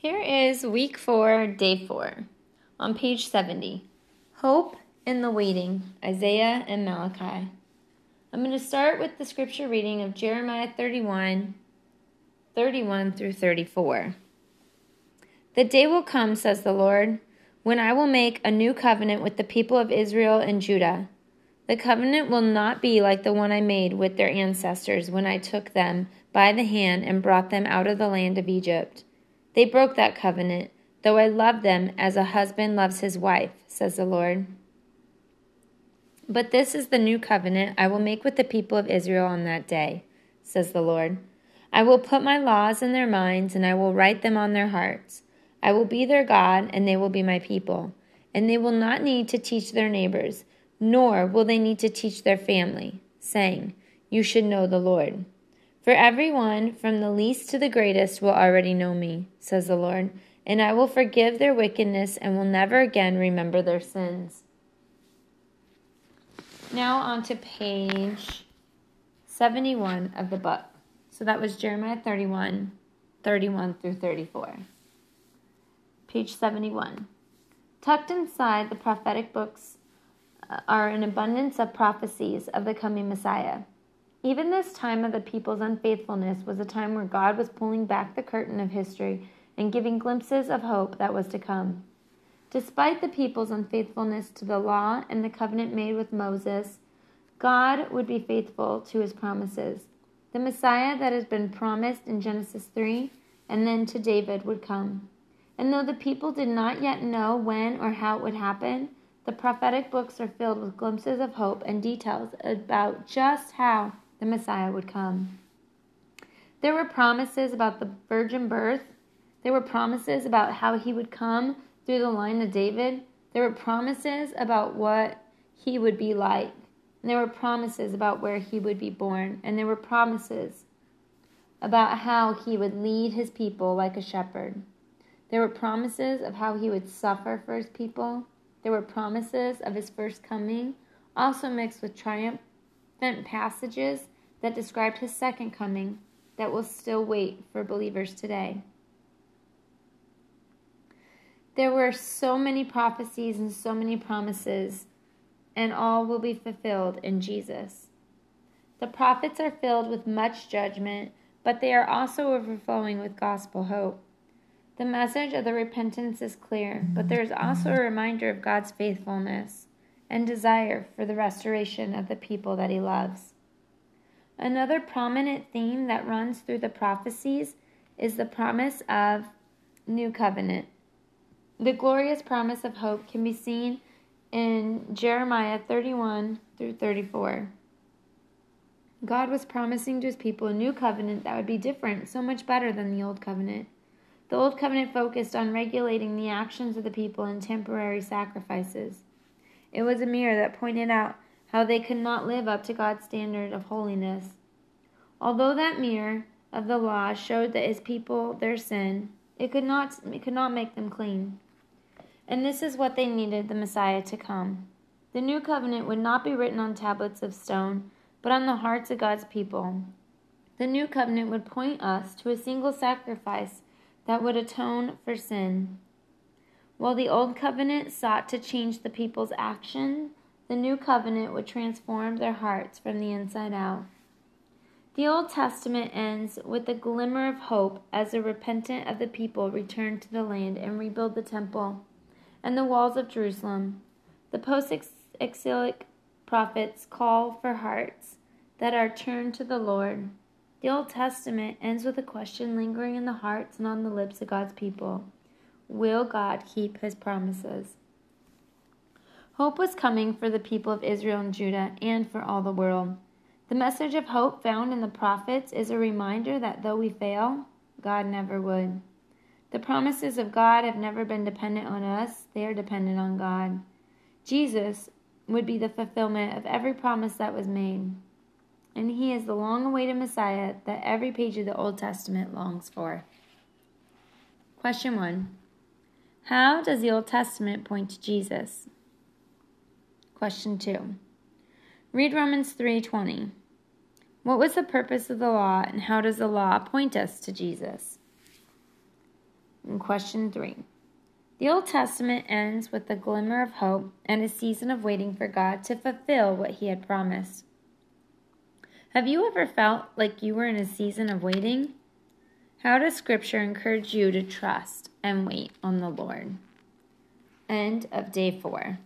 Here is week four, day four, on page 70. Hope in the waiting, Isaiah and Malachi. I'm going to start with the scripture reading of Jeremiah 31, 31 through 34. The day will come, says the Lord, when I will make a new covenant with the people of Israel and Judah. The covenant will not be like the one I made with their ancestors when I took them by the hand and brought them out of the land of Egypt. They broke that covenant, though I loved them as a husband loves his wife, says the Lord. But this is the new covenant I will make with the people of Israel on that day, says the Lord. I will put my laws in their minds, and I will write them on their hearts. I will be their God, and they will be my people. And they will not need to teach their neighbors nor will they need to teach their family, saying, You should know the Lord. For everyone, from the least to the greatest, will already know me, says the Lord, and I will forgive their wickedness and will never again remember their sins. Now on to page 71 of the book. So that was Jeremiah 31, 31 through 34. Page 71. Tucked inside the prophetic books uh, are an abundance of prophecies of the coming Messiah. Even this time of the people's unfaithfulness was a time where God was pulling back the curtain of history and giving glimpses of hope that was to come. Despite the people's unfaithfulness to the law and the covenant made with Moses, God would be faithful to his promises. The Messiah that has been promised in Genesis 3 and then to David would come. And though the people did not yet know when or how it would happen, the prophetic books are filled with glimpses of hope and details about just how the Messiah would come. There were promises about the virgin birth. There were promises about how he would come through the line of David. There were promises about what he would be like. And there were promises about where he would be born. And there were promises about how he would lead his people like a shepherd. There were promises of how he would suffer for his people. There were promises of his first coming, also mixed with triumphant passages that described his second coming that will still wait for believers today. There were so many prophecies and so many promises, and all will be fulfilled in Jesus. The prophets are filled with much judgment, but they are also overflowing with gospel hope. The message of the repentance is clear, but there is also a reminder of God's faithfulness and desire for the restoration of the people that He loves. Another prominent theme that runs through the prophecies is the promise of new covenant. The glorious promise of hope can be seen in Jeremiah 31 through 34. God was promising to his people a new covenant that would be different, so much better than the old covenant. The Old Covenant focused on regulating the actions of the people in temporary sacrifices. It was a mirror that pointed out how they could not live up to God's standard of holiness. Although that mirror of the law showed that his people their sin, it could not it could not make them clean. And this is what they needed the Messiah to come. The new covenant would not be written on tablets of stone, but on the hearts of God's people. The new covenant would point us to a single sacrifice that would atone for sin. While the Old Covenant sought to change the people's action, the New Covenant would transform their hearts from the inside out. The Old Testament ends with a glimmer of hope as the repentant of the people return to the land and rebuild the temple and the walls of Jerusalem. The post exilic prophets call for hearts that are turned to the Lord. The Old Testament ends with a question lingering in the hearts and on the lips of God's people Will God keep his promises? Hope was coming for the people of Israel and Judah and for all the world. The message of hope found in the prophets is a reminder that though we fail, God never would. The promises of God have never been dependent on us, they are dependent on God. Jesus would be the fulfillment of every promise that was made and he is the long awaited Messiah that every page of the Old Testament longs for. Question 1 how does the Old Testament point to Jesus? Question 2. Read Romans 3:20. What was the purpose of the law and how does the law point us to Jesus? And question 3. The Old Testament ends with a glimmer of hope and a season of waiting for God to fulfill what he had promised. Have you ever felt like you were in a season of waiting? How does Scripture encourage you to trust and wait on the Lord? End of day four.